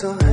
sol.